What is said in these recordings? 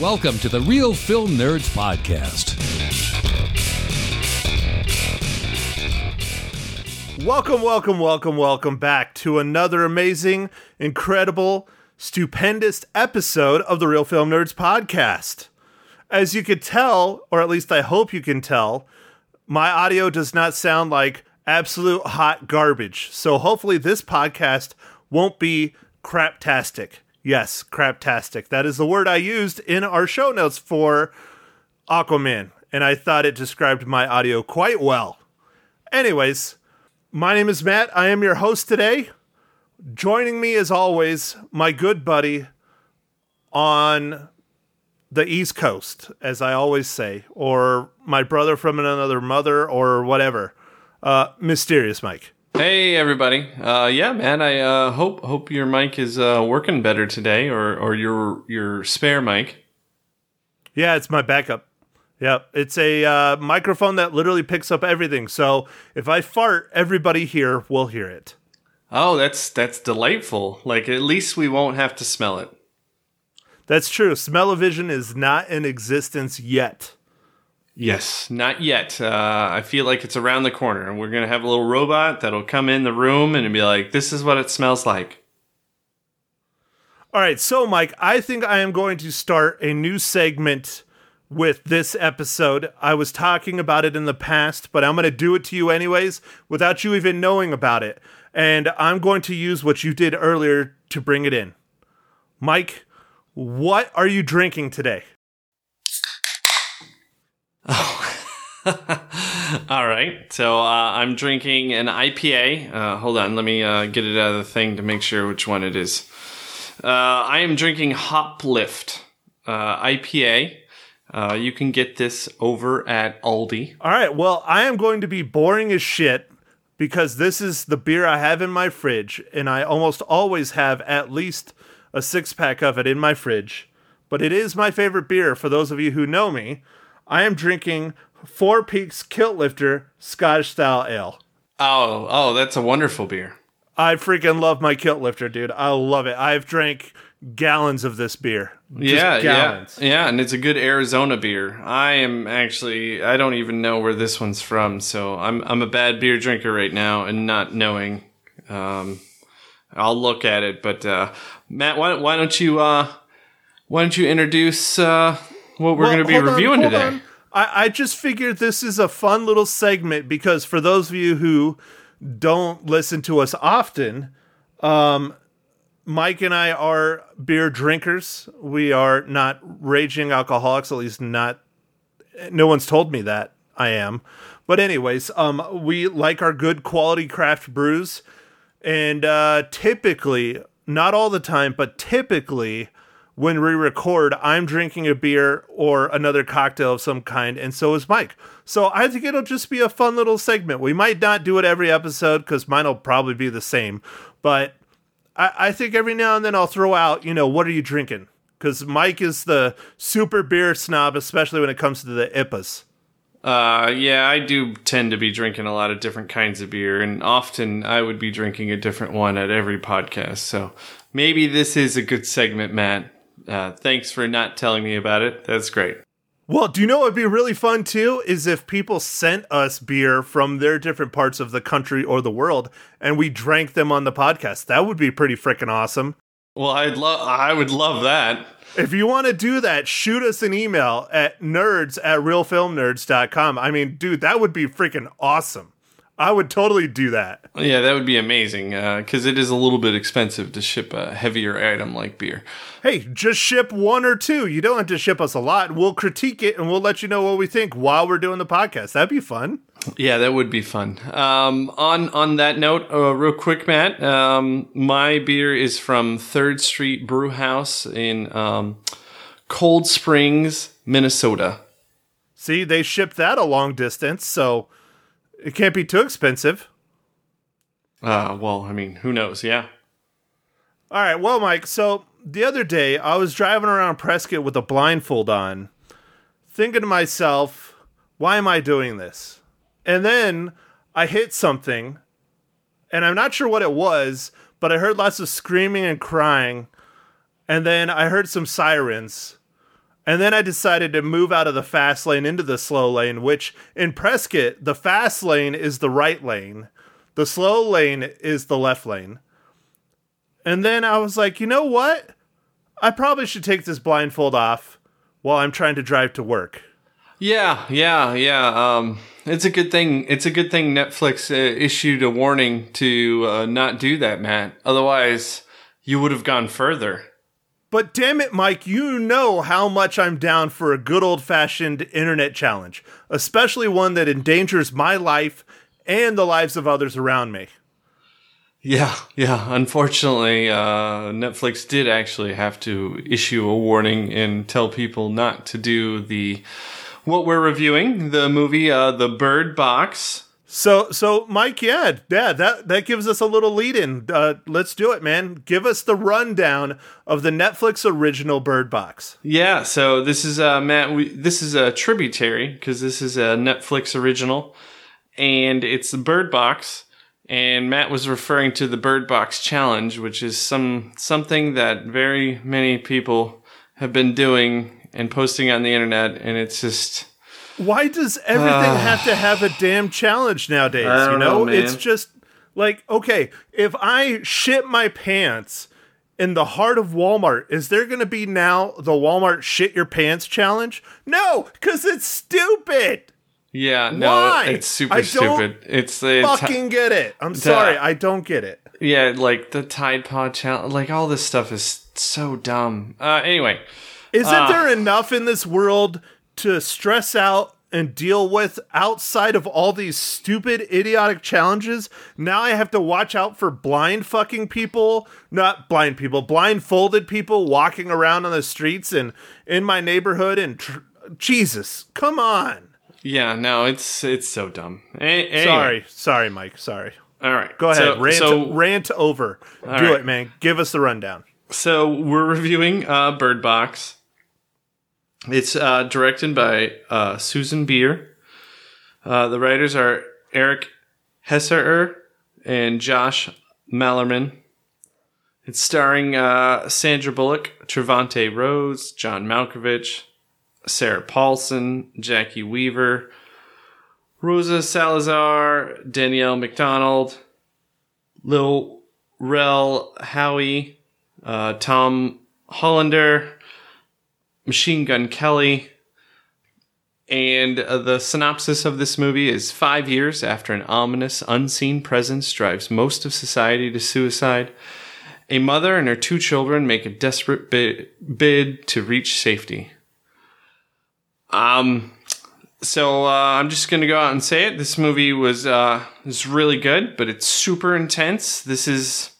Welcome to the Real Film Nerds Podcast. Welcome, welcome, welcome, welcome back to another amazing, incredible, stupendous episode of the Real Film Nerds Podcast. As you could tell, or at least I hope you can tell, my audio does not sound like absolute hot garbage. So hopefully this podcast won't be craptastic. Yes, craptastic. That is the word I used in our show notes for Aquaman, and I thought it described my audio quite well. Anyways, my name is Matt. I am your host today. Joining me, as always, my good buddy on the East Coast, as I always say, or my brother from another mother, or whatever. Uh, Mysterious Mike. Hey everybody. Uh, yeah, man. I uh, hope hope your mic is uh, working better today, or or your your spare mic. Yeah, it's my backup. Yep, it's a uh, microphone that literally picks up everything. So if I fart, everybody here will hear it. Oh, that's that's delightful. Like at least we won't have to smell it. That's true. Smell-o-vision is not in existence yet. Yes, not yet. Uh, I feel like it's around the corner, and we're gonna have a little robot that'll come in the room and be like, "This is what it smells like." All right, so Mike, I think I am going to start a new segment with this episode. I was talking about it in the past, but I'm going to do it to you anyways without you even knowing about it. And I'm going to use what you did earlier to bring it in. Mike, what are you drinking today? All right. So uh, I'm drinking an IPA. Uh, hold on. Let me uh, get it out of the thing to make sure which one it is. Uh, I am drinking Hoplift uh, IPA. Uh, you can get this over at Aldi. All right. Well, I am going to be boring as shit because this is the beer I have in my fridge, and I almost always have at least a six pack of it in my fridge. But it is my favorite beer for those of you who know me. I am drinking Four Peaks Kilt Lifter Scottish Style Ale. Oh, oh, that's a wonderful beer. I freaking love my Kilt Lifter, dude. I love it. I've drank gallons of this beer. Just yeah, gallons. yeah, yeah, and it's a good Arizona beer. I am actually I don't even know where this one's from, so I'm I'm a bad beer drinker right now and not knowing. Um, I'll look at it, but uh, Matt, why why don't you uh, why don't you introduce uh, what we're Well, going to be hold on, reviewing today? on. I, I just figured this is a fun little segment because for those of you who don't listen to us often, um, Mike and I are beer drinkers. We are not raging alcoholics, at least not. No one's told me that I am. But anyways, um, we like our good quality craft brews, and uh, typically, not all the time, but typically, when we record, I'm drinking a beer or another cocktail of some kind, and so is Mike. So I think it'll just be a fun little segment. We might not do it every episode because mine will probably be the same, but I, I think every now and then I'll throw out, you know, what are you drinking? Because Mike is the super beer snob, especially when it comes to the IPAs. Uh, yeah, I do tend to be drinking a lot of different kinds of beer, and often I would be drinking a different one at every podcast. So maybe this is a good segment, Matt. Uh, thanks for not telling me about it. That's great. Well, do you know what would be really fun too? Is if people sent us beer from their different parts of the country or the world and we drank them on the podcast. That would be pretty freaking awesome. Well, I'd love. I would love that. If you want to do that, shoot us an email at nerds at realfilmnerds.com. I mean, dude, that would be freaking awesome. I would totally do that. Yeah, that would be amazing because it is a little bit expensive to ship a heavier item like beer. Hey, just ship one or two. You don't have to ship us a lot. We'll critique it and we'll let you know what we think while we're doing the podcast. That'd be fun. Yeah, that would be fun. Um, on on that note, uh, real quick, Matt, um, my beer is from Third Street Brew House in um, Cold Springs, Minnesota. See, they shipped that a long distance, so it can't be too expensive. Uh, well, I mean, who knows? Yeah. All right, well, Mike, so the other day I was driving around Prescott with a blindfold on, thinking to myself, why am I doing this? And then I hit something, and I'm not sure what it was, but I heard lots of screaming and crying, and then I heard some sirens. And then I decided to move out of the fast lane into the slow lane, which in Prescott, the fast lane is the right lane, the slow lane is the left lane. And then I was like, you know what? I probably should take this blindfold off while I'm trying to drive to work. Yeah, yeah, yeah. Um, it's a good thing. It's a good thing Netflix uh, issued a warning to uh, not do that, Matt. Otherwise, you would have gone further. But damn it, Mike, you know how much I'm down for a good old fashioned internet challenge, especially one that endangers my life and the lives of others around me. Yeah, yeah. Unfortunately, uh, Netflix did actually have to issue a warning and tell people not to do the what we're reviewing the movie, uh, The Bird Box. So, so Mike, yeah, yeah, that that gives us a little lead in. Uh, let's do it, man. Give us the rundown of the Netflix original Bird Box. Yeah, so this is uh, Matt. We, this is a tributary because this is a Netflix original, and it's the Bird Box. And Matt was referring to the Bird Box Challenge, which is some something that very many people have been doing and posting on the internet, and it's just Why does everything have to have a damn challenge nowadays? You know, know, it's just like okay, if I shit my pants in the heart of Walmart, is there going to be now the Walmart shit your pants challenge? No, because it's stupid. yeah, no, Why? it's super I stupid. It's it's Fucking get it. I'm sorry, I don't get it. yeah, like the Tide Pod challenge, like all this stuff is so dumb. Uh, anyway, Isn't Ah. there enough in this world to stress out and deal with outside of all these stupid, idiotic challenges? Now I have to watch out for blind fucking people, not blind people, blindfolded people walking around on the streets and in my neighborhood. And tr- Jesus, come on. yeah, no, it's it's so dumb. A- anyway, Sorry, sorry, Mike. Sorry. All right, Go ahead. So, rant, so, rant over. Do right. it, man. Give us the rundown. so we're reviewing uh, Bird Box. It's uh, directed by uh, Susanne Bier. Uh, the writers are Eric Heisserer and Josh Malerman. It's starring uh, Sandra Bullock, Trevante Rhodes, John Malkovich, Sarah Paulson, Jacki Weaver, Rosa Salazar, Danielle Macdonald, Lil Rel Howery, uh, Tom Hollander, Machine Gun Kelly. And uh, the synopsis of this movie is five years after an ominous, unseen presence drives most of society to suicide, a mother and her two children make a desperate bid, bid to reach safety. Um, so uh, I'm just gonna go out and say it. This movie was uh, really good, but it's super intense. This is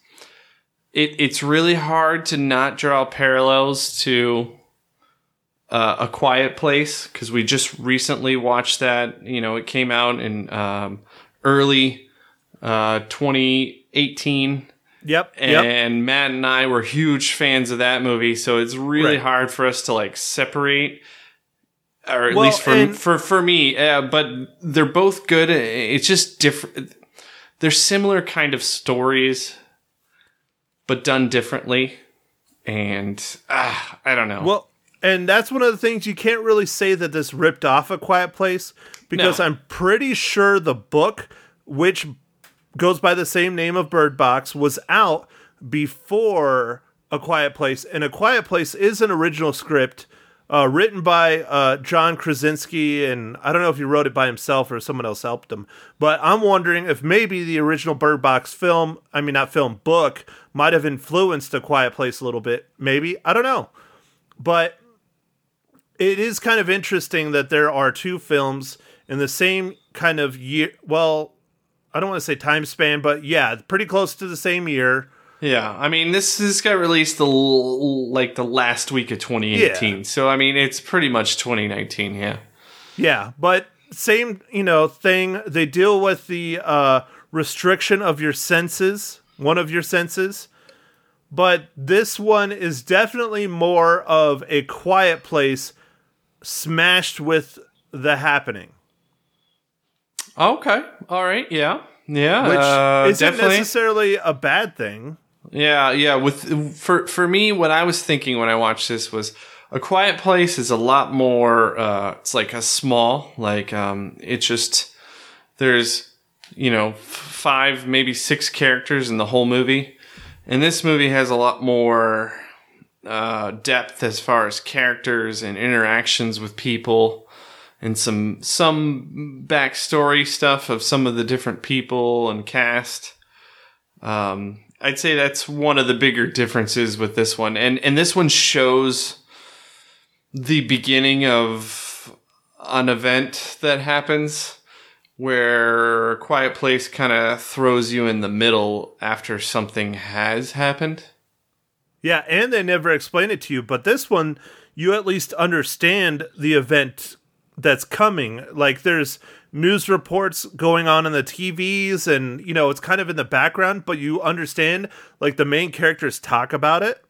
it. It's really hard to not draw parallels to uh, a Quiet Place because we just recently watched that. You know, it came out in um, early uh, 2018. Yep. yep. And Matt and I were huge fans of that movie, so it's really Right. hard for us to like separate, or at Well, least for and- for for me. Uh, but they're both good. It's just different. They're similar kind of stories, but done differently. And ah, I don't know. Well, and that's one of the things you can't really say that this ripped off a quiet place because No. I'm pretty sure the book, which goes by the same name of Bird Box, was out before A Quiet Place. And A Quiet Place is an original script uh, written by uh, John Krasinski, and I don't know if he wrote it by himself or someone else helped him. But I'm wondering if maybe the original Bird Box film, I mean, not film, book, might have influenced A Quiet Place a little bit. Maybe. I don't know. But it is kind of interesting that there are two films in the same kind of year. Well, I don't want to say time span, but yeah, pretty close to the same year. Yeah, I mean this this got released the like the last week of 2018. Yeah. So I mean it's pretty much 2019. Yeah. Yeah, but same, you know, thing. They deal with the uh, restriction of your senses, one of your senses. But this one is definitely more of a quiet place smashed with the happening, Okay. All right. Yeah. Yeah. which uh, isn't definitely. necessarily a bad thing. Yeah. Yeah. With for for me, what I was thinking when I watched this was, A Quiet Place is a lot more. Uh, it's like a small, like um, it's just there's you know f- five, maybe six characters in the whole movie, and this movie has a lot more uh, depth as far as characters and interactions with people, and some some backstory stuff of some of the different people and cast. Um, I'd say that's one of the bigger differences with this one, and and this one shows the beginning of an event that happens where Quiet Place kind of throws you in the middle after something has happened. Yeah, and they never explain it to you, but this one you at least understand the event that's coming. Like there's news reports going on in the TVs and you know, it's kind of in the background, but you understand like the main characters talk about it,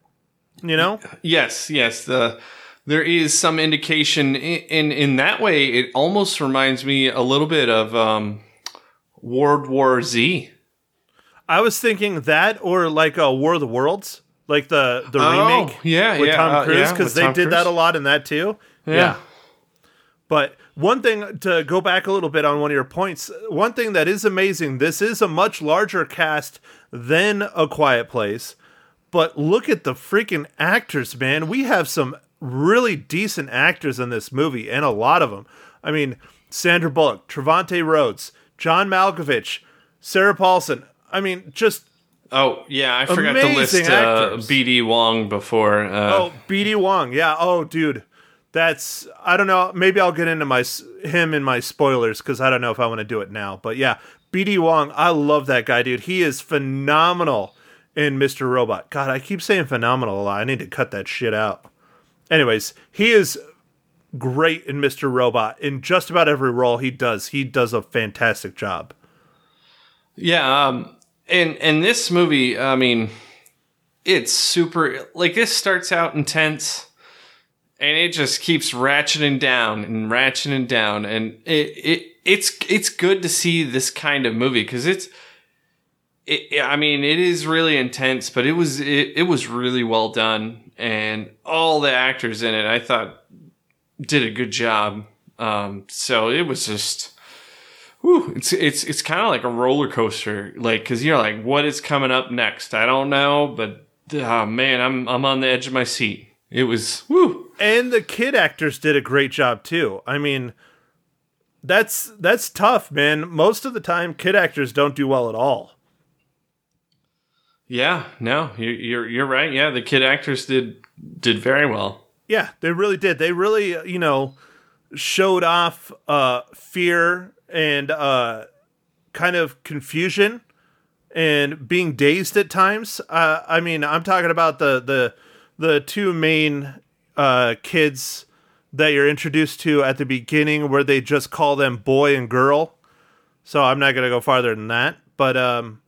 you know? Yes, yes, the there is some indication in, in in that way it almost reminds me a little bit of um World War Z. I was thinking that or like a War of the Worlds, like the the Oh, remake yeah, with yeah, Tom uh, Cruise yeah, because with they Tom did that a lot in that too. Yeah. But one thing to go back a little bit on one of your points, one thing that is amazing, this is a much larger cast than A Quiet Place. But look at the freaking actors, man. We have some really decent actors in this movie, and a lot of them. I mean, Sandra Bullock, Trevante Rhodes, John Malkovich, Sarah Paulson. I mean, just Oh yeah, I forgot to list Amazing uh. BD Wong before. Uh, Oh, BD Wong. Yeah. Oh, dude. That's I don't know. Maybe I'll get into my him in my spoilers because I don't know if I want to do it now. But yeah, BD Wong. I love that guy, dude. He is phenomenal in Mr. Robot. God, I keep saying phenomenal a lot. I need to cut that shit out. Anyways, he is great in Mr. Robot. In just about every role he does, he does a fantastic job. Yeah, um, and and this movie, I mean, it's super. Like this starts out intense, and it just keeps ratcheting down and ratcheting down, and it it it's it's good to see this kind of movie because it's. It, I mean, it is really intense, but it was it, it was really well done, and all the actors in it, I thought, did a good job. Um, so it was just, Whew, it's it's it's kind of like a roller coaster, like because you're like, what is coming up next? I don't know, but oh man, I'm I'm on the edge of my seat. It was woo. and the kid actors did a great job too. I mean, that's that's tough, man. Most of the time, kid actors don't do well at all. Yeah, no, you're you're you're right. Yeah, the kid actors did did very well. Yeah, they really did. They really, you know, showed off uh, fear and uh, kind of confusion and being dazed at times. Uh, I mean, I'm talking about the the the two main uh, kids that you're introduced to at the beginning, where they just call them boy and girl. So I'm not gonna go farther than that, but um,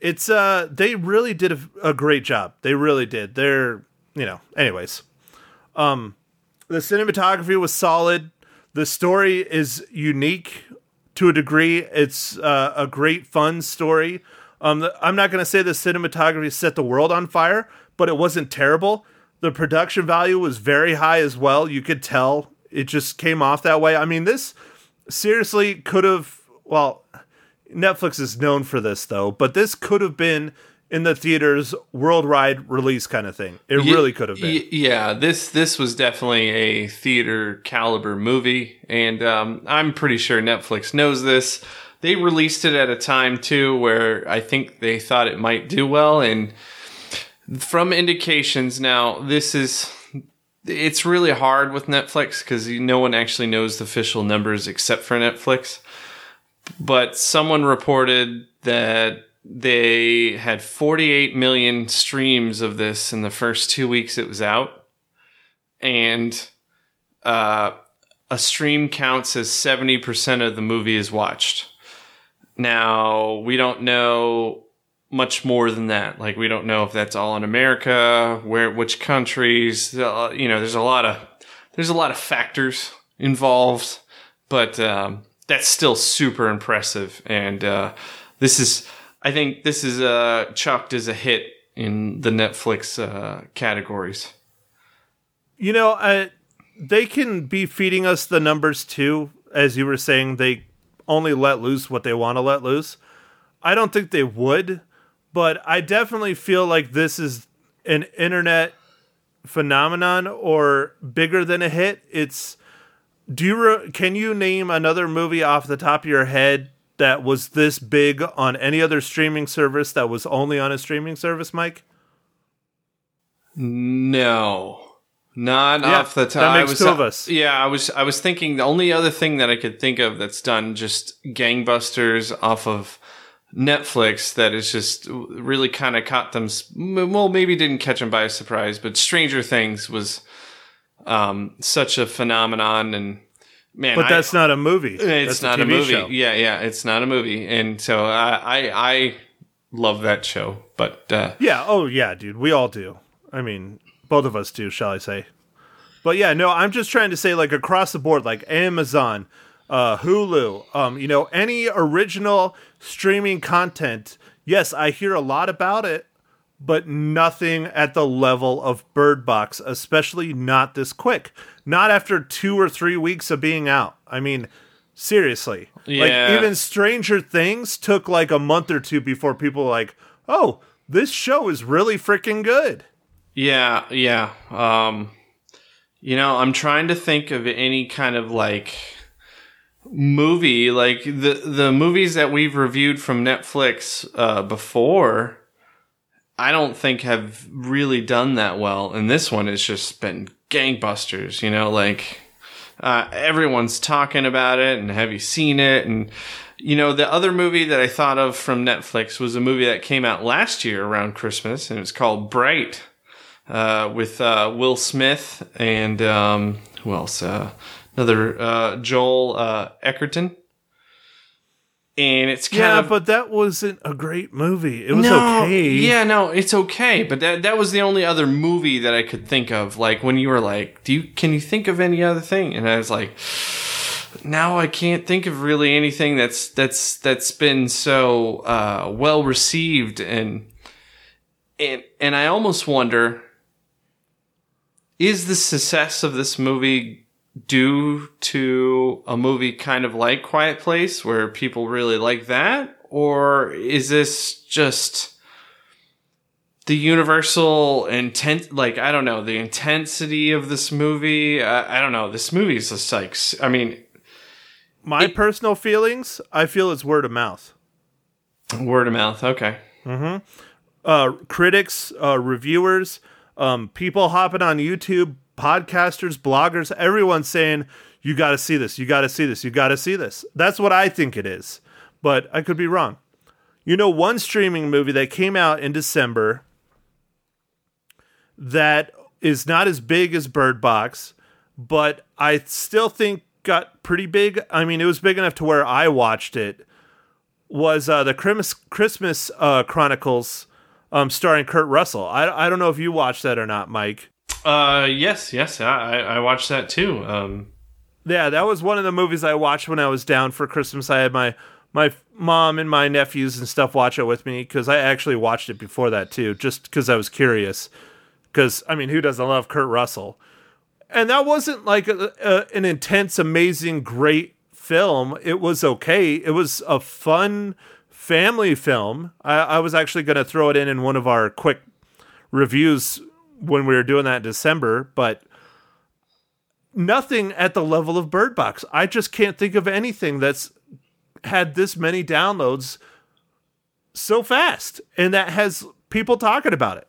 it's uh, they really did a, a great job. They really did. They're you know, anyways. Um, the cinematography was solid. The story is unique to a degree. It's uh, a great, fun story. Um, I'm not going to say the cinematography set the world on fire, but it wasn't terrible. The production value was very high as well. You could tell it just came off that way. I mean, this seriously could have. Well, Netflix is known for this though, but this could have been in the theaters worldwide release kind of thing. It Ye- really could have been. y- yeah, this this was definitely a theater caliber movie, and um, I'm pretty sure Netflix knows this. They released it at a time too where I think they thought it might do well, and from indications now, this is it's really hard with Netflix because no one actually knows the official numbers except for Netflix. But someone reported that they had 48 million streams of this in the first two weeks it was out. And uh, a stream counts as 70% of the movie is watched. Now, we don't know much more than that. Like, we don't know if that's all in America, where, which countries, uh, you know, there's a lot of, there's a lot of factors involved, but, um, that's still super impressive. And, uh, this is, I think this is, uh, chucked as a hit in the Netflix, uh, categories. You know, uh, they can be feeding us the numbers too. As you were saying, they only let loose what they want to let loose. I don't think they would, but I definitely feel like this is an internet phenomenon or bigger than a hit. It's do you re- can you name another movie off the top of your head that was this big on any other streaming service that was only on a streaming service, Mike? No. Not Yeah, off the top. that makes was, two of us. Yeah, I was I was thinking the only other thing that I could think of that's done just gangbusters off of Netflix that is just really kind of caught them. Well, maybe didn't catch them by surprise, but Stranger Things was um, such a phenomenon, and man, But I- that's not a movie. it's That's not a, TV movie. show. Yeah, yeah, it's not a movie, and so I I, I love that show, but uh, Yeah. Oh, yeah, dude. We all do. I mean, both of us do, shall I say? But yeah, no, I'm just trying to say, like across the board, like Amazon, uh, Hulu, um, you know, any original streaming content. Yes, I hear a lot about it, but nothing at the level of Bird Box, especially not this quick. Not after two or three weeks of being out. I mean, seriously. Yeah. Like even Stranger Things took like a month or two before people were like, oh, this show is really freaking good. Yeah, yeah. Um, you know, I'm trying to think of any kind of like movie, like the the movies that we've reviewed from Netflix uh, before. I don't think have really done that well, and this one has just been gangbusters. You know, like uh, everyone's talking about it, and have you seen it? And you know, the other movie that I thought of from Netflix was a movie that came out last year around Christmas, and it's called Bright uh, with uh, Will Smith and um, who else? Uh, another uh, Joel uh, Edgerton. And it's kind Yeah, of but that wasn't a great movie. It was no, okay. Yeah, no, it's okay. But that that was the only other movie that I could think of. Like when you were like, "Do you can you think of any other thing?" And I was like, now I can't think of really anything that's that's that's been so uh, well received and and and I almost wonder is the success of this movie due to a movie kind of like Quiet Place where people really like that or is this just the universal intent like I don't know the intensity of this movie I, I don't know this movie is just like I mean My personal feelings, I feel it's word of mouth. Word of mouth. Okay. uh, critics, uh, reviewers, um, people hopping on YouTube, podcasters, bloggers, everyone saying, you got to see this, you got to see this, you got to see this. That's what I think it is, but I could be wrong. You know, one streaming movie that came out in December that is not as big as Bird Box, but I still think got pretty big. I mean, it was big enough to where I watched it. Was uh, the Christmas Christmas uh, Chronicles um, starring Kurt Russell? I I don't know if you watched that or not, Mike. Uh, yes, yes, I I watched that too. Um, Yeah, that was one of the movies I watched when I was down for Christmas. I had my my mom and my nephews and stuff watch it with me because I actually watched it before that too, just because I was curious. Because I mean, who doesn't love Kurt Russell? And that wasn't like a, a, an intense, amazing, great film. It was okay. It was a fun family film. I, I was actually going to throw it in in one of our quick reviews when we were doing that in December, but nothing at the level of Bird Box. I just can't think of anything that's had this many downloads so fast and that has people talking about it.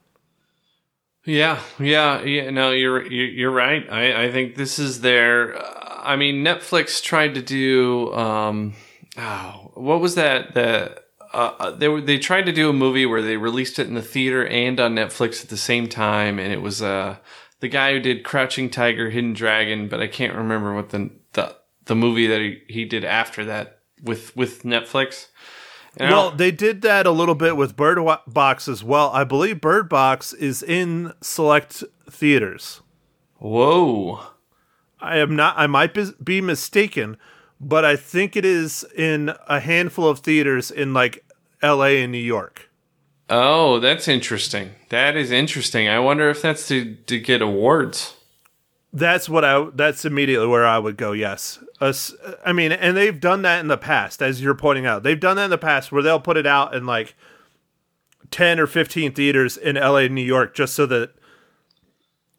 yeah, yeah, yeah. No, you're you're, right. I I think this is their. I mean, Netflix tried to do. Um, oh, what was that? The uh, uh, they were they tried to do a movie where they released it in the theater and on Netflix at the same time, and it was uh the guy who did Crouching Tiger, Hidden Dragon, but I can't remember what the the the movie that he, he did after that with with Netflix. And Well, they did that a little bit with Bird Box as well. I believe Bird Box is in select theaters. whoa. I am not. I might be- be mistaken, but I think it is in a handful of theaters in like L.A. and New York. Oh, that's interesting. That is interesting. I wonder if that's to to get awards. That's what I. That's immediately where I would go. Yes, Us- I mean, and they've done that in the past, as you're pointing out. They've done that in the past where they'll put it out in like ten or fifteen theaters in L.A. and New York, just so that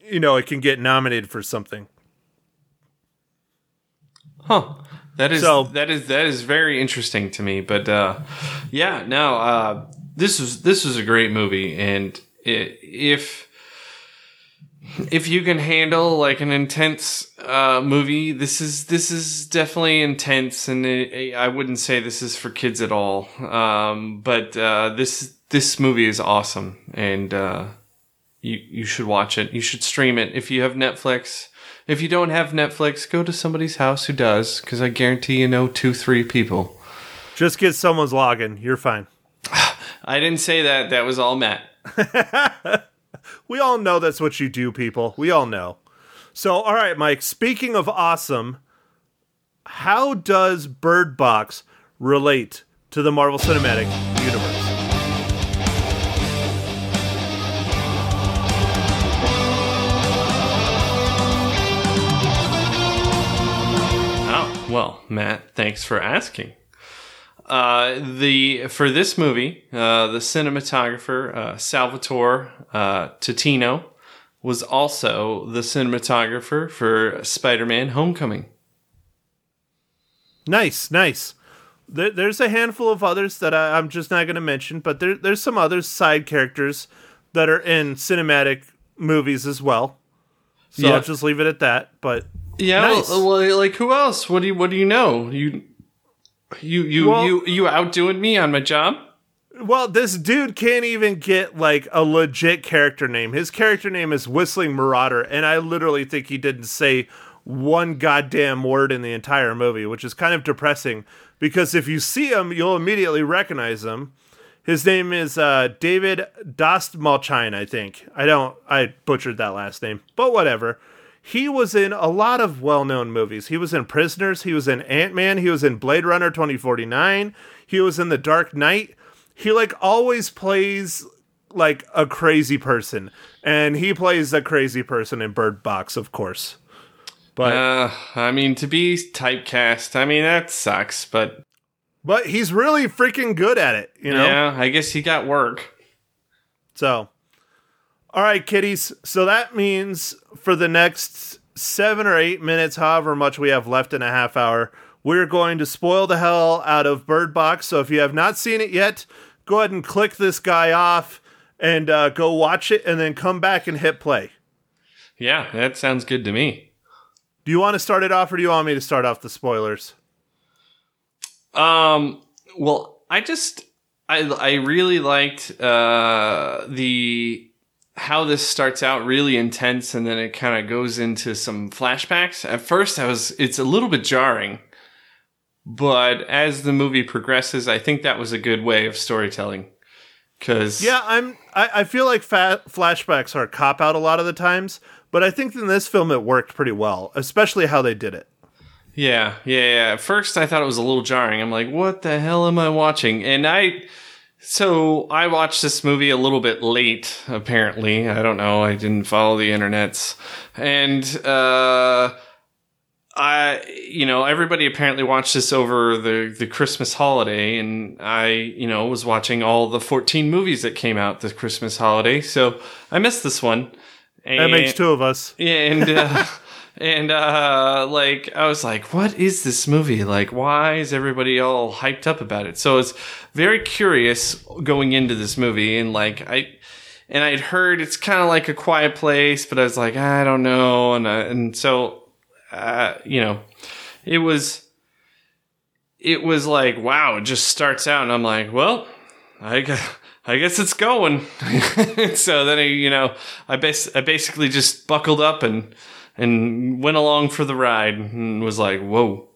you know it can get nominated for something. Huh. That is So- that is that is very interesting to me. But uh, yeah, no, uh, this is this was a great movie, and i if if you can handle like an intense uh, movie, this is this is definitely intense, and it, I wouldn't say this is for kids at all. Um, but uh, this this movie is awesome, and uh, you you should watch it. You should stream it if you have Netflix. If you don't have Netflix, go to somebody's house who does, because I guarantee you know two, three people. Just get someone's login. You're fine. I didn't say that. That was all Matt. We all know that's what you do, people. We all know. So, all right, Mike, speaking of awesome, how does Bird Box relate to the Marvel Cinematic well, Matt. Thanks for asking. Uh, the for this movie, uh, the cinematographer uh, Salvatore uh, Totino was also the cinematographer for Spider-Man: Homecoming. Nice, nice. There, there's a handful of others that I, I'm just not going to mention, but there, there's some other side characters that are in cinematic movies as well. So Yeah. I'll just leave it at that. But Yeah, Nice. well, like who else? What do you What do you know? You, you, you, Well- you, you outdoing me on my job? Well, this dude can't even get like a legit character name. His character name is Whistling Marauder, and I literally think he didn't say one goddamn word in the entire movie, which is kind of depressing because if you see him, you'll immediately recognize him. His name is uh, David Dastmalchian, I think. I don't, I butchered that last name, but whatever. He was in a lot of well known movies. He was in Prisoners, he was in Ant Man, he was in Blade Runner 2049, he was in The Dark Knight. He like always plays like a crazy person, and he plays a crazy person in Bird Box, of course. But Uh, I mean, to be typecast, I mean that sucks. But but he's really freaking good at it, you know. yeah, I guess he got work. So, all right, kiddies. So that means for the next seven or eight minutes, however much we have left in a half hour, we're going to spoil the hell out of Bird Box. So if you have not seen it yet, go ahead and click this guy off and uh, go watch it, and then come back and hit play. Yeah, that sounds good to me. Do you want to start it off, or do you want me to start off the spoilers? Um, well, I just I I really liked uh the how this starts out really intense and then it kind of goes into some flashbacks. At first I was it's a little bit jarring. But as the movie progresses, I think that was a good way of storytelling. Cuz Yeah, I'm. I, I feel like fa- flashbacks are a cop out a lot of the times, but I think in this film it worked pretty well, especially how they did it. Yeah, yeah, yeah. At first, I thought it was a little jarring. I'm like, what the hell am I watching? And I, so I watched this movie a little bit late, apparently. I don't know. I didn't follow the internets. And, uh, I, you know, everybody apparently watched this over the, the Christmas holiday, and I, you know, was watching all the 14 movies that came out this Christmas holiday. So I missed this one. And, That makes two of us. Yeah, and uh, and uh, like I was like, what is this movie? Like, why is everybody all hyped up about it? So I was very curious going into this movie, and like I. And I'd heard it's kind of like a quiet place, but I was like, I don't know, and uh, and so, uh, you know, it was, it was like, wow, it just starts out, and I'm like, well, I guess, I guess it's going. so then I, you know, I bas- I basically just buckled up and and went along for the ride and was like, whoa.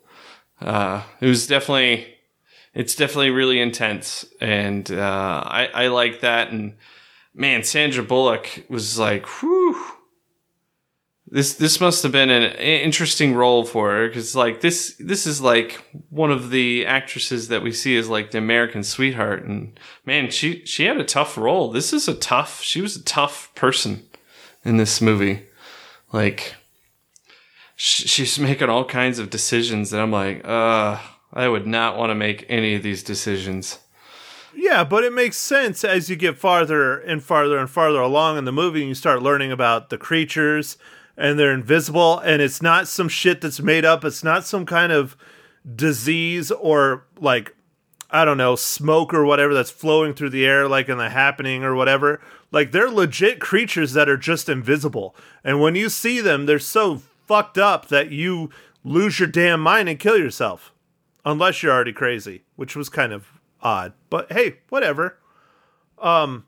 Uh, it was definitely, it's definitely really intense, and uh, I I like that. And man, Sandra Bullock was like, whew. This this must have been an interesting role for her because like this this is like one of the actresses that we see as like the American sweetheart and man she she had a tough role. This is a tough she was a tough person in this movie. Like she's making all kinds of decisions that I'm like, uh, I would not want to make any of these decisions. Yeah, but it makes sense as you get farther and farther and farther along in the movie and you start learning about the creatures and they're invisible and it's not some shit that's made up. It's not some kind of disease or like I don't know, smoke or whatever that's flowing through the air like in the happening or whatever. Like they're legit creatures that are just invisible. And when you see them, they're so fucked up that you lose your damn mind and kill yourself. Unless you're already crazy, which was kind of odd. But hey, whatever. Um,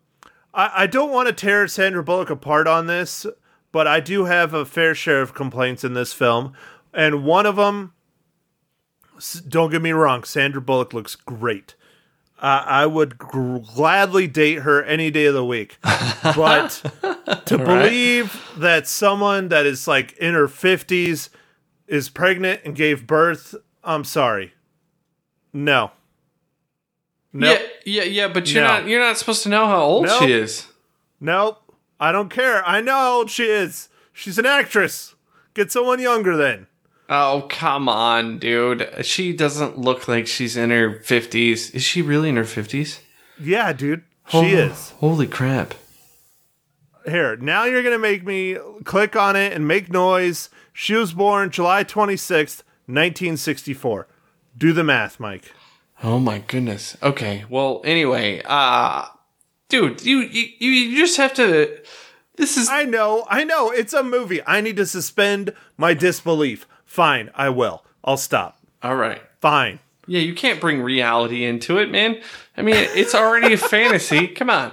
I, I don't want to tear Sandra Bullock apart on this, but I do have a fair share of complaints in this film, and one of them. Don't get me wrong, Sandra Bullock looks great. Uh, I would gr- gladly date her any day of the week, but to believe that someone that is like in her fifties is pregnant and gave birth, I'm sorry. No. Nope. Yeah, yeah, yeah, but you're No. not you're not supposed to know how old Nope. she is. Nope. I don't care. I know how old she is. She's an actress. Get someone younger then. Oh, come on, dude. She doesn't look like she's in her 50s. Is she really in her 50s? Yeah, dude. She is. Holy crap. Here, now you're going to make me click on it and make noise. She was born July 26th, 1964. Do the math, Mike. Oh my goodness. Okay. Well, anyway, uh dude, you you, you just have to this is I know, I know. It's a movie. I need to suspend my disbelief. Fine, I will. I'll stop. All right. Fine. Yeah, you can't bring reality into it, man. I mean, it's already a fantasy. Come on.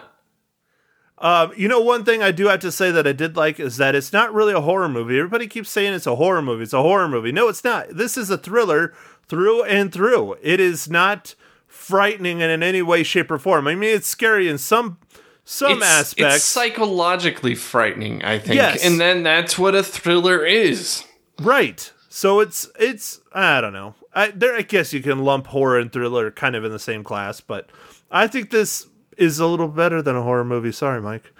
Um, you know, one thing I do have to say that I did like is that it's not really a horror movie. Everybody keeps saying it's a horror movie. It's a horror movie. No, it's not. This is a thriller through and through. It is not frightening in any way, shape, or form. I mean, it's scary in some some It's, aspects. it's psychologically frightening, I think. Yes. And then that's what a thriller is. right. So it's it's I don't know. I there I guess you can lump horror and thriller kind of in the same class, but I think this is a little better than a horror movie. Sorry, Mike.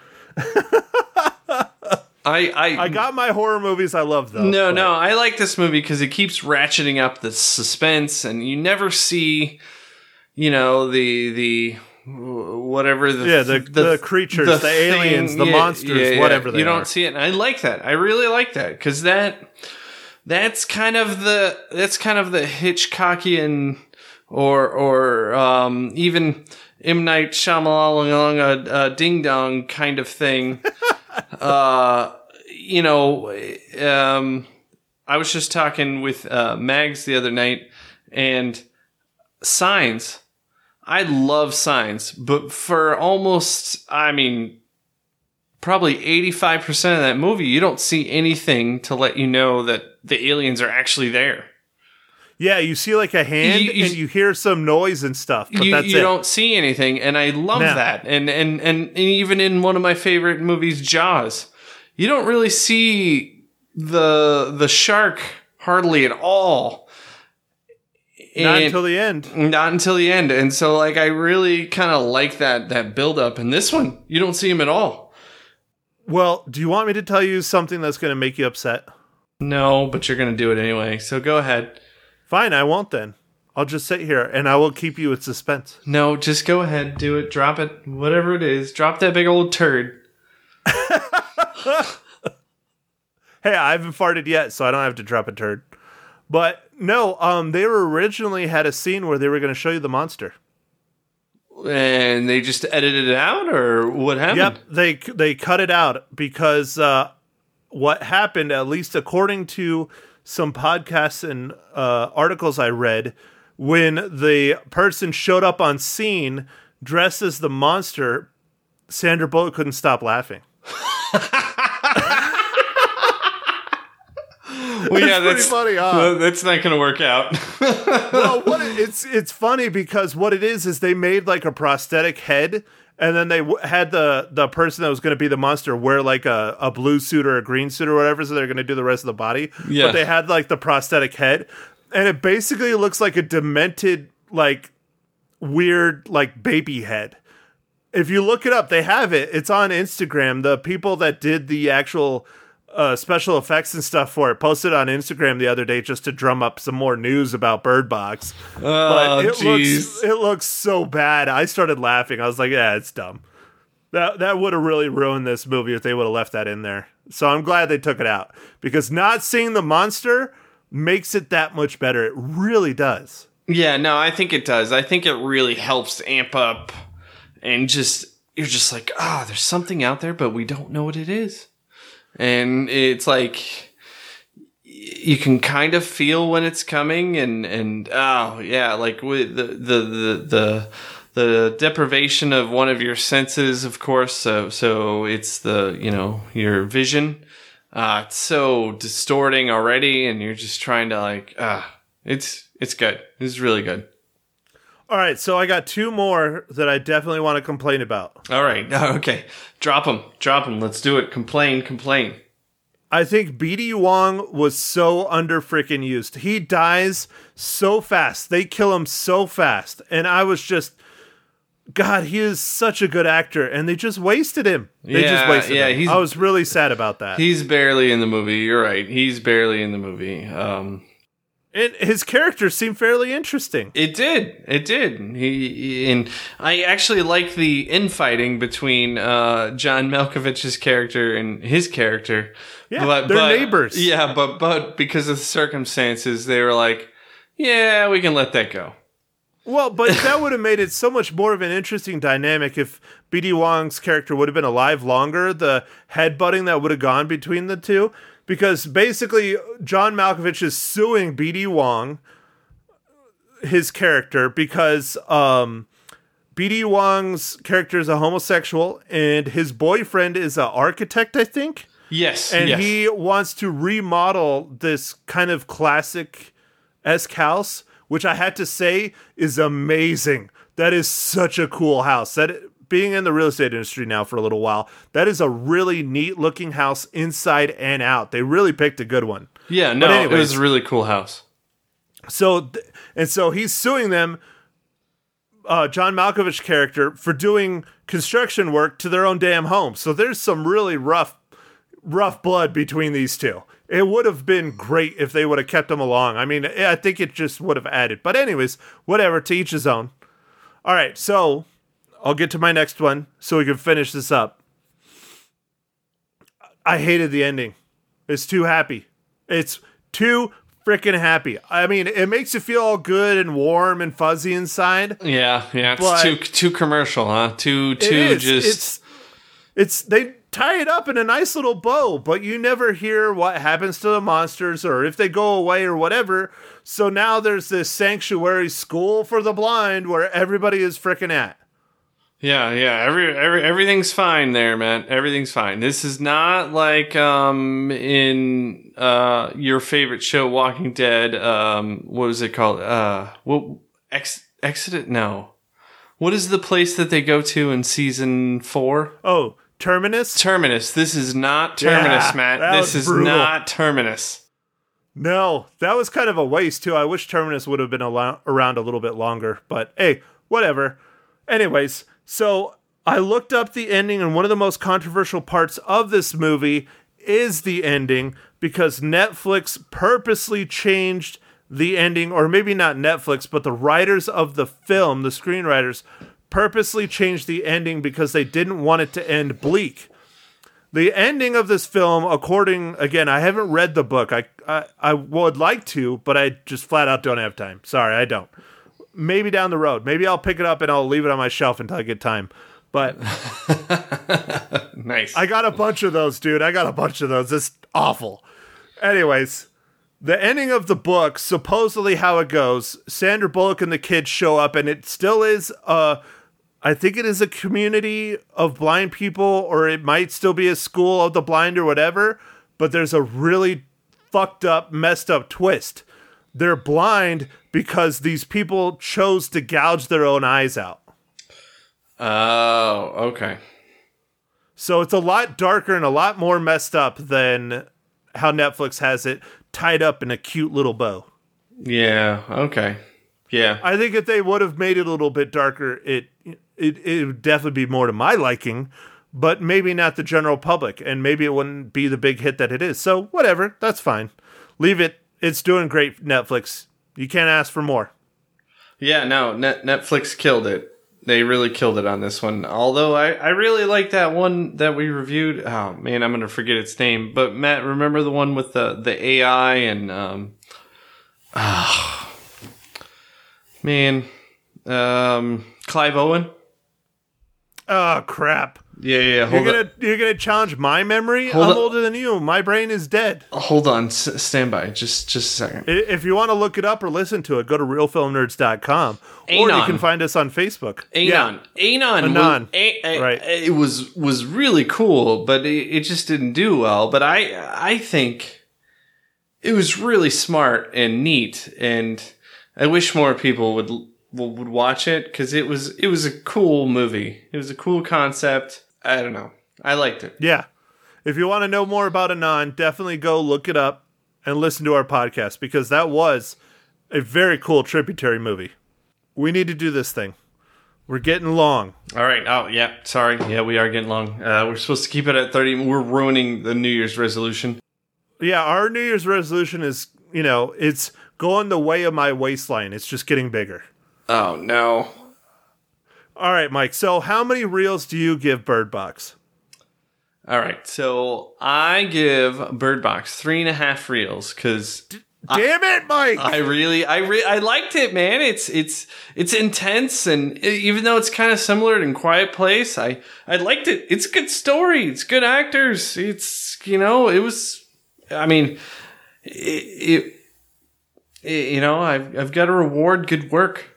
I I, I got my horror movies I love though. No, but- no, I like this movie because it keeps ratcheting up the suspense, and you never see, you know, the the whatever the Yeah, the- the creatures, the aliens, the monsters, whatever they you don't are. see it, and I like that. I really like that because that that's kind of the that's kind of the Hitchcockian or or um, even M Night Shyamalan a, a ding dong kind of thing. uh, you know, um, I was just talking with uh, Mags the other night, and signs. I love signs, but for almost, I mean, probably 85% of that movie, you don't see anything to let you know that the aliens are actually there. Yeah, you see like a hand You- you- and you hear some noise and stuff, but you, that's you it. don't see anything, and I love No. that. And, and and and even in one of my favorite movies, Jaws, you don't really see the the shark hardly at all. Not until the end. not until the end, and so like I really kind of like that that build up. And this one, you don't see him at all. Well, do you want me to tell you something that's going to make you upset? No, but you're gonna do it anyway. So go ahead. Fine, I won't then. I'll just sit here and I will keep you in suspense. No, just go ahead, do it, drop it, whatever it is. Drop that big old turd. Hey, I haven't farted yet, so I don't have to drop a turd. But no, um, they were originally had a scene where they were going to show you the monster. And they just edited it out, or what happened? Yep, they they cut it out because uh, what happened, at least according to some podcasts and uh, articles I read, when the person showed up on scene dressed as the monster, Sandra Bullock couldn't stop laughing. Well, yeah, pretty that's funny, huh? that's not going to work out. well, what it, it's it's funny because what it is is they made like a prosthetic head, and then they w- had the the person that was going to be the monster wear like a, a blue suit or a green suit or whatever, so they're going to do the rest of the body. Yeah. But they had like the prosthetic head, and it basically looks like a demented, like weird, like baby head. If you look it up, they have it. It's on Instagram. The people that did the actual uh, special effects and stuff for it. Posted on Instagram the other day just to drum up some more news about Bird Box. Oh, But it jeez. looks it looks so bad. I started laughing. I was like, yeah, it's dumb. That that would have really ruined this movie if they would have left that in there. So I'm glad they took it out because not seeing the monster makes it that much better. It really does. Yeah, no, I think it does. I think it really helps amp up and just you're just like, ah, there's something out there, but we don't know what it is. And it's like you can kind of feel when it's coming and and oh yeah, like with the the the the the deprivation of one of your senses, of course. So so it's the you know your vision. Uh, it's so distorting already, and you're just trying to like ah, it's it's good. It's really good. All right, so I got two more that I definitely want to complain about. All right, okay, drop them, drop them. Let's do it. Complain, complain. I think BD Wong was so under freaking used. He dies so fast. They kill him so fast. And I was just God, he is such a good actor and they just wasted him. They just wasted yeah, him. he's- I was really sad about that. He's barely in the movie. You're right. He's barely in the movie. Um, and his character seemed fairly interesting. It did. It did. He, he- and I actually like the infighting between uh, John Malkovich's character and his character. Yeah, they're neighbors. Yeah, but but because of the circumstances, they were like, "Yeah, we can let that go." Well, but that would have made it so much more of an interesting dynamic if BD Wong's character would have been alive longer, the headbutting that would have gone between the two. Because basically, John Malkovich is suing BD Wong, his character, because um, BD Wong's character is a homosexual and his boyfriend is an architect, I think Yes, and yes. he wants to remodel this kind of classic esque house, which I had to say is amazing. That is such a cool house. That being in the real estate industry now for a little while, that is a really neat looking house inside and out. They really picked a good one. yeah, no, it was a really cool house. So, and so he's suing them, uh, John Malkovich character, for doing construction work to their own damn home. So there's some really rough, rough blood between these two. It would have been great if they would have kept them along. I mean, I think it just would have added. But anyways, whatever. To each his own. All right, so I'll get to my next one so we can finish this up. I hated the ending. It's too happy. It's too freaking happy. I mean, it makes you feel all good and warm and fuzzy inside. Yeah, yeah. It's too too commercial, huh? Too too just. It's it's they tie it up in a nice little bow, but you never hear what happens to the monsters or if they go away or whatever. So now there's this sanctuary school for the blind where everybody is freaking at. Yeah, yeah. Every, every everything's fine there, man. Everything's fine. This is not like um in uh your favorite show, Walking Dead. Um, what was it called? Uh, what ex Exodus? No. What is the place that they go to in season four? Oh, Terminus? Terminus. This is not Terminus, Yeah, Matt. This is brutal. not Terminus. No, that was kind of a waste too. I wish Terminus would have been alo- around a little bit longer, but hey, whatever. Anyways, so I looked up the ending, and one of the most controversial parts of this movie is the ending because Netflix purposely changed the ending, or maybe not Netflix, but the writers of the film, the screenwriters, purposely changed the ending because they didn't want it to end bleak. The ending of this film according again i haven't read the book. I, I i would like to but i just flat out don't have time. Sorry i don't maybe down the road. Maybe i'll pick it up and i'll leave it on my shelf until i get time. But Nice. i got a bunch of those dude. I got a bunch of those. It's awful. Anyways the ending of the book supposedly how it goes sandra bullock and the kids show up and it still is uh I think it is a community of blind people, or it might still be a school of the blind or whatever, but there's a really fucked up, messed up twist. They're blind because these people chose to gouge their own eyes out. oh, okay. So it's a lot darker and a lot more messed up than how Netflix has it tied up in a cute little bow. Yeah. Okay. Yeah. I think if they would have made it a little bit darker, it it it would definitely be more to my liking. but maybe not the general public, and maybe it wouldn't be the big hit that it is. So whatever, that's fine. Leave it. It's doing great, Netflix. You can't ask for more. Yeah, no, Net- Netflix killed it. They really killed it on this one. Although I, I really like that one that we reviewed. Oh man, I'm gonna forget its name. But Matt, remember the one with the the AI and um, ah, man, um, Clive Owen. Oh crap! Yeah, yeah. You're on, gonna you're gonna challenge my memory. Hold I'm on. older than you. My brain is dead. hold on. S- stand by. Just just a second. If you want to look it up or listen to it, go to realfilmnerds.com. Or you can find us on Facebook. Anon. Anon. Anon. Was, a, a- Right. It was was really cool, but it, it just didn't do well. But I I think it was really smart and neat, and I wish more people would would watch it because it was it was a cool movie. It was a cool concept. I don't know. I liked it. Yeah. If you want to know more about Anon, definitely go look it up and listen to our podcast because that was a very cool tributary movie. We need to do this thing. We're getting long. All right. Oh yeah. Sorry. Yeah, we are getting long. Uh, we're supposed to keep it at thirty. We're ruining the New Year's resolution. Yeah, our New Year's resolution is, you know, it's going the way of my waistline. It's just getting bigger. Oh no. All right, Mike. So, how many reels do you give Bird Box? All right, so I give Bird Box three and a half reels because Damn it, Mike! I really, I re- I liked it, man. It's it's it's intense, and even though it's kind of similar to in Quiet Place, I I liked it. It's a good story. It's good actors. It's you know, it was. I mean, it, it, it you know, I've I've got to reward good work.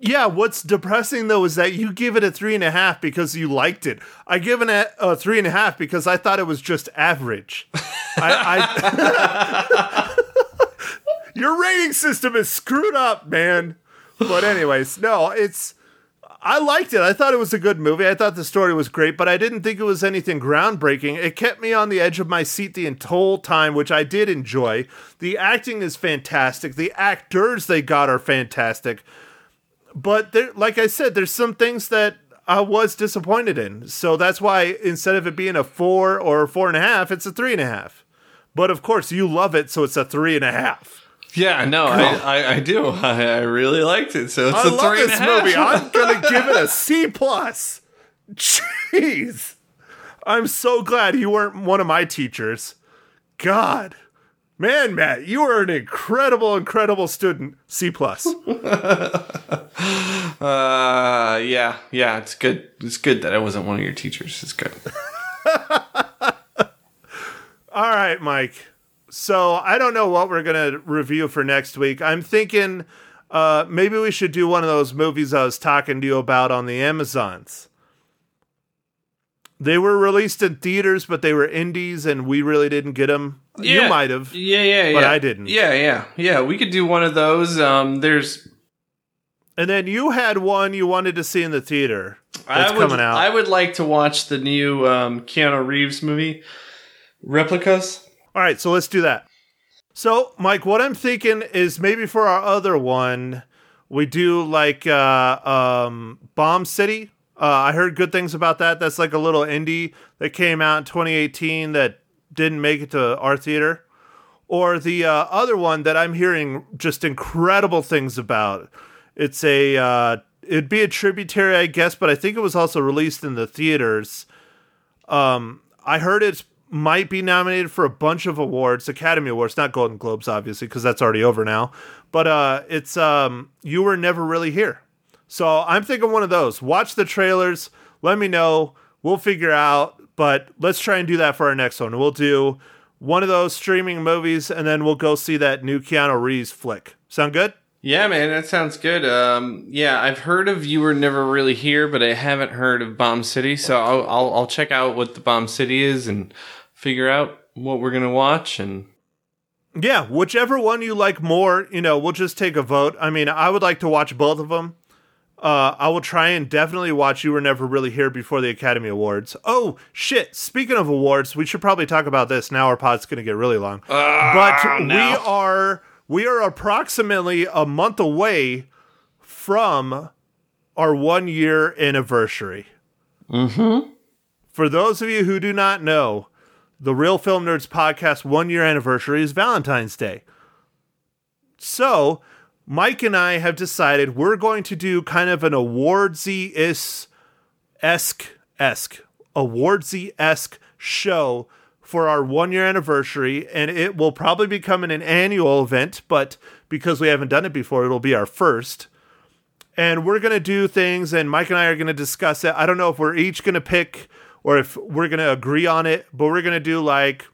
Yeah, what's depressing though is that you give it a three and a half because you liked it. I give it a, a three and a half because I thought it was just average. I, I your rating system is screwed up, man. But anyways, no, it's I liked it. I thought it was a good movie. I thought the story was great, but I didn't think it was anything groundbreaking. It kept me on the edge of my seat the entire time, which I did enjoy. The acting is fantastic. The actors they got are fantastic. But there, like I said, there's some things that I was disappointed in. So that's why instead of it being a four or four and a half, it's a three and a half. But of course, you love it, so it's a three and a half. Yeah, no, I, I, I do. I, I really liked it. So it's I a love three and a this half. movie. I'm gonna give it a C plus. Jeez, I'm so glad you weren't one of my teachers. God, man, Matt, you are an incredible, incredible student. C plus. Uh, yeah, yeah, it's good. It's good that I wasn't one of your teachers. It's good. All right, Mike. So I don't know what we're gonna review for next week. I'm thinking uh, maybe we should do one of those movies I was talking to you about on the Amazons. They were released in theaters, but they were indies, and we really didn't get them. You might have. Yeah, yeah, yeah. But yeah. I didn't. Yeah, yeah, yeah. We could do one of those. Um, there's And then you had one you wanted to see in the theater. That's I would, coming out. I would like to watch the new um, Keanu Reeves movie, Replicas. All right, so let's do that. So, Mike, what I'm thinking is maybe for our other one, we do like uh, um, Bomb City. Uh, I heard good things about that. That's like a little indie that came out in 2018 that didn't make it to our theater. Or the uh, other one that I'm hearing just incredible things about. It's a uh, it'd be a tributary, I guess, but I think it was also released in the theaters. Um, I heard it might be nominated for a bunch of awards, Academy Awards, not Golden Globes, obviously, because that's already over now. But uh, it's um, you were never really here. So I'm thinking one of those. Watch the trailers. Let me know. We'll figure out. But let's try and do that for our next one. We'll do one of those streaming movies, and then we'll go see that new Keanu Reeves flick. Sound good? Yeah, man, that sounds good. Um, yeah, I've heard of You Were Never Really Here, but I haven't heard of Bomb City. So I'll, I'll, I'll check out what the Bomb City is and figure out what we're gonna watch. And Yeah, whichever one you like more, you know, we'll just take a vote. I mean, I would like to watch both of them. Uh, I will try and definitely watch You Were Never Really Here before the Academy Awards. Oh, shit. Speaking of awards, we should probably talk about this. Now our pod's going to get really long. but we are we are approximately a month away from our one year anniversary. Mm-hmm. For those of you who do not know, the Real Film Nerds podcast one year anniversary is Valentine's Day. So, Mike and I have decided we're going to do kind of an awardsy esque esque awardsy esque show for our one year anniversary, and it will probably become an annual event, but because we haven't done it before, it'll be our first. And we're going to do things, and Mike and I are going to discuss it. I don't know if we're each going to pick or if we're going to agree on it, but we're going to do like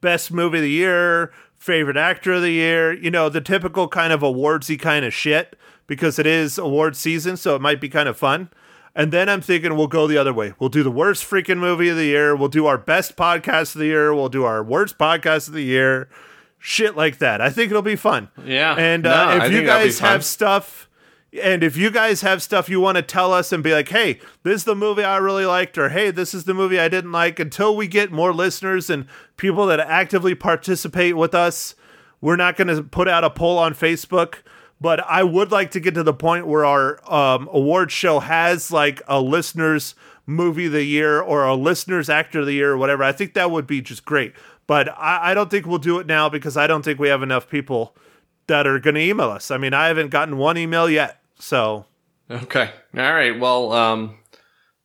best movie of the year, favorite actor of the year, you know, the typical kind of awardsy kind of shit because it is award season, so it might be kind of fun. And then I'm thinking we'll go the other way. We'll do the worst freaking movie of the year. We'll do our best podcast of the year. We'll do our worst podcast of the year. Shit like that. I think it'll be fun. Yeah. And No, uh, I if you that'll be guys have stuff, and if you guys have stuff you want to tell us and be like, hey, this is the movie I really liked, or hey, this is the movie I didn't like, until we get more listeners and people that actively participate with us, we're not going to put out a poll on Facebook. But I would like to get to the point where our um, award show has like a listeners movie of the year or a listeners actor of the year or whatever. I think that would be just great. But I, I don't think we'll do it now because I don't think we have enough people that are going to email us. I mean, I haven't gotten one email yet. So, Okay. All right. Well, um,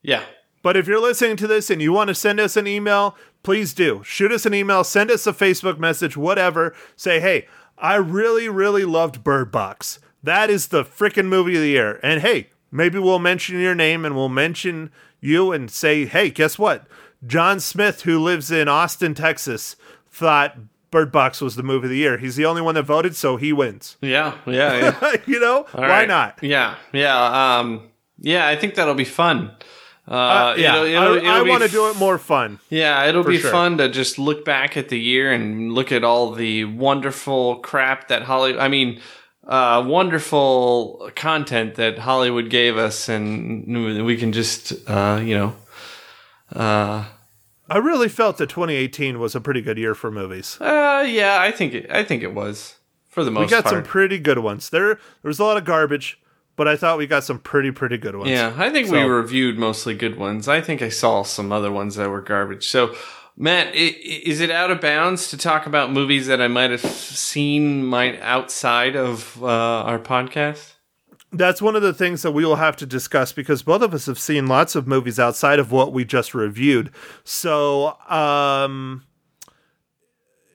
yeah. but if you're listening to this and you want to send us an email, please do. Shoot us an email, send us a Facebook message, whatever. Say, hey, I really, really loved Bird Box. That is the freaking movie of the year. And hey, maybe we'll mention your name and we'll mention you and say, hey, guess what? John Smith, who lives in Austin, Texas, thought Bird Box was the movie of the year. He's the only one that voted, so he wins. Yeah. Yeah. yeah. you know, All why right. not? Yeah. Yeah. Um, yeah. I think that'll be fun. Uh, yeah, it'll- it'll- I, it'll I be want to f- do it more fun. Yeah, it'll be sure. fun to just look back at the year and look at all the wonderful crap that Hollywood. I mean, uh, wonderful content that Hollywood gave us, and we can just, uh, you know, uh, I really felt that 2018 was a pretty good year for movies. uh, yeah, I think it, I think it was for the most part. We got part. some pretty good ones. There, there was a lot of garbage, but I thought we got some pretty, pretty good ones. Yeah, I think we reviewed mostly good ones. I think I saw some other ones that were garbage. So, Matt, is it out of bounds to talk about movies that I might have seen might outside of uh, our podcast? That's one of the things that we will have to discuss because both of us have seen lots of movies outside of what we just reviewed. So, um,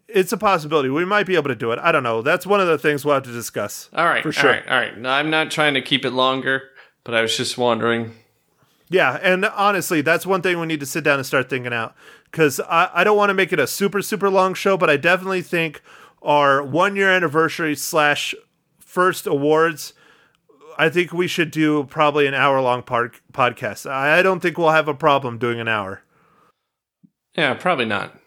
it's a possibility. We might be able to do it. I don't know. That's one of the things we'll have to discuss. All right, For sure. all right, all right. No, I'm not trying to keep it longer, but I was just wondering. Yeah, and honestly, that's one thing we need to sit down and start thinking out because I, I don't want to make it a super super long show, but I definitely think our one year anniversary slash first awards. I think we should do probably an hour long part podcast. I don't think we'll have a problem doing an hour. Yeah, probably not.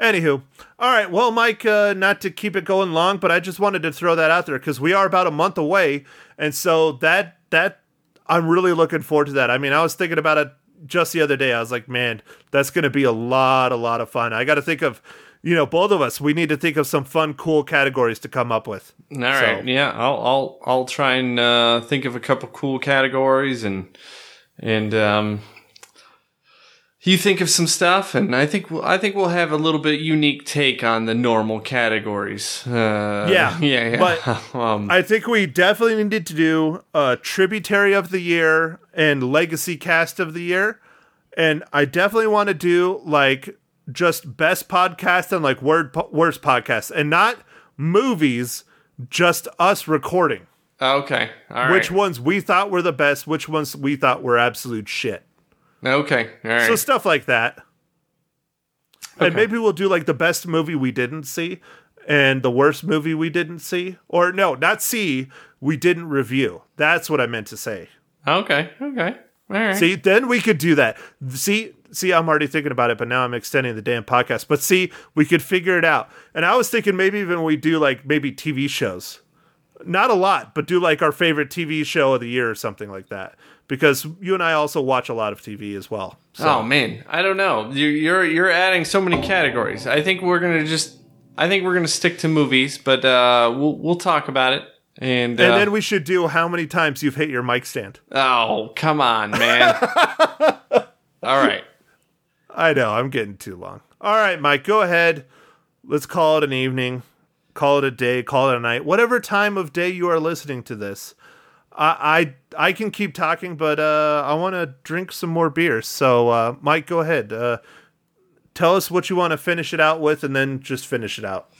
Anywho, all right. Well, Mike, uh, not to keep it going long, but I just wanted to throw that out there because we are about a month away, and so that that I'm really looking forward to that. I mean, I was thinking about it just the other day. I was like, man, that's going to be a lot, a lot of fun. I got to think of, you know, both of us. We need to think of some fun, cool categories to come up with. All right, So- yeah, I'll I'll I'll try and uh, think of a couple cool categories and and um, you think of some stuff, and I think we'll, I think we'll have a little bit unique take on the normal categories. Uh, Yeah, yeah, yeah. but um, I think we definitely needed to do a tributary of the year and legacy cast of the year. And I definitely want to do like just best podcast and like word po- worst podcast and not movies, just us recording. okay, all right. Which ones we thought were the best, which ones we thought were absolute shit. Okay, all right. So stuff like that. And maybe we'll do like the best movie we didn't see and the worst movie we didn't see. Or no, not see, we didn't review. That's what I meant to say. okay, okay, all right. See, then we could do that. See, see, I'm already thinking about it, but now I'm extending the damn podcast. But see, we could figure it out. And I was thinking maybe even we do like maybe TV shows. Not a lot, but do like our favorite TV show of the year or something like that. Because you and I also watch a lot of TV as well. So. Oh man, I don't know. You, you're you're adding so many categories. I think we're gonna just. I think we're gonna stick to movies, but uh, we'll we'll talk about it. And, uh, And then we should do how many times you've hit your mic stand. oh come on, man. All right. I know I'm getting too long. All right, Mike, go ahead. Let's call it an evening, call it a day, call it a night, whatever time of day you are listening to this. I I, I can keep talking, but uh, I want to drink some more beer. So, uh, Mike, go ahead. Uh, tell us what you want to finish it out with, and then just finish it out.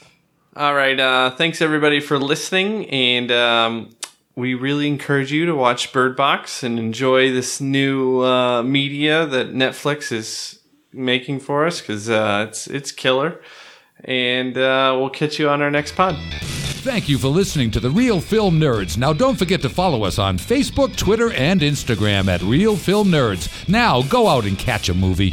All right. Uh, thanks everybody for listening, and um, we really encourage you to watch Bird Box and enjoy this new uh, media that Netflix is making for us because uh, it's it's killer. And uh, we'll catch you on our next pod. Thank you for listening to the Real Film Nerds. Now, don't forget to follow us on Facebook, Twitter, and Instagram at Real Film Nerds. Now, go out and catch a movie.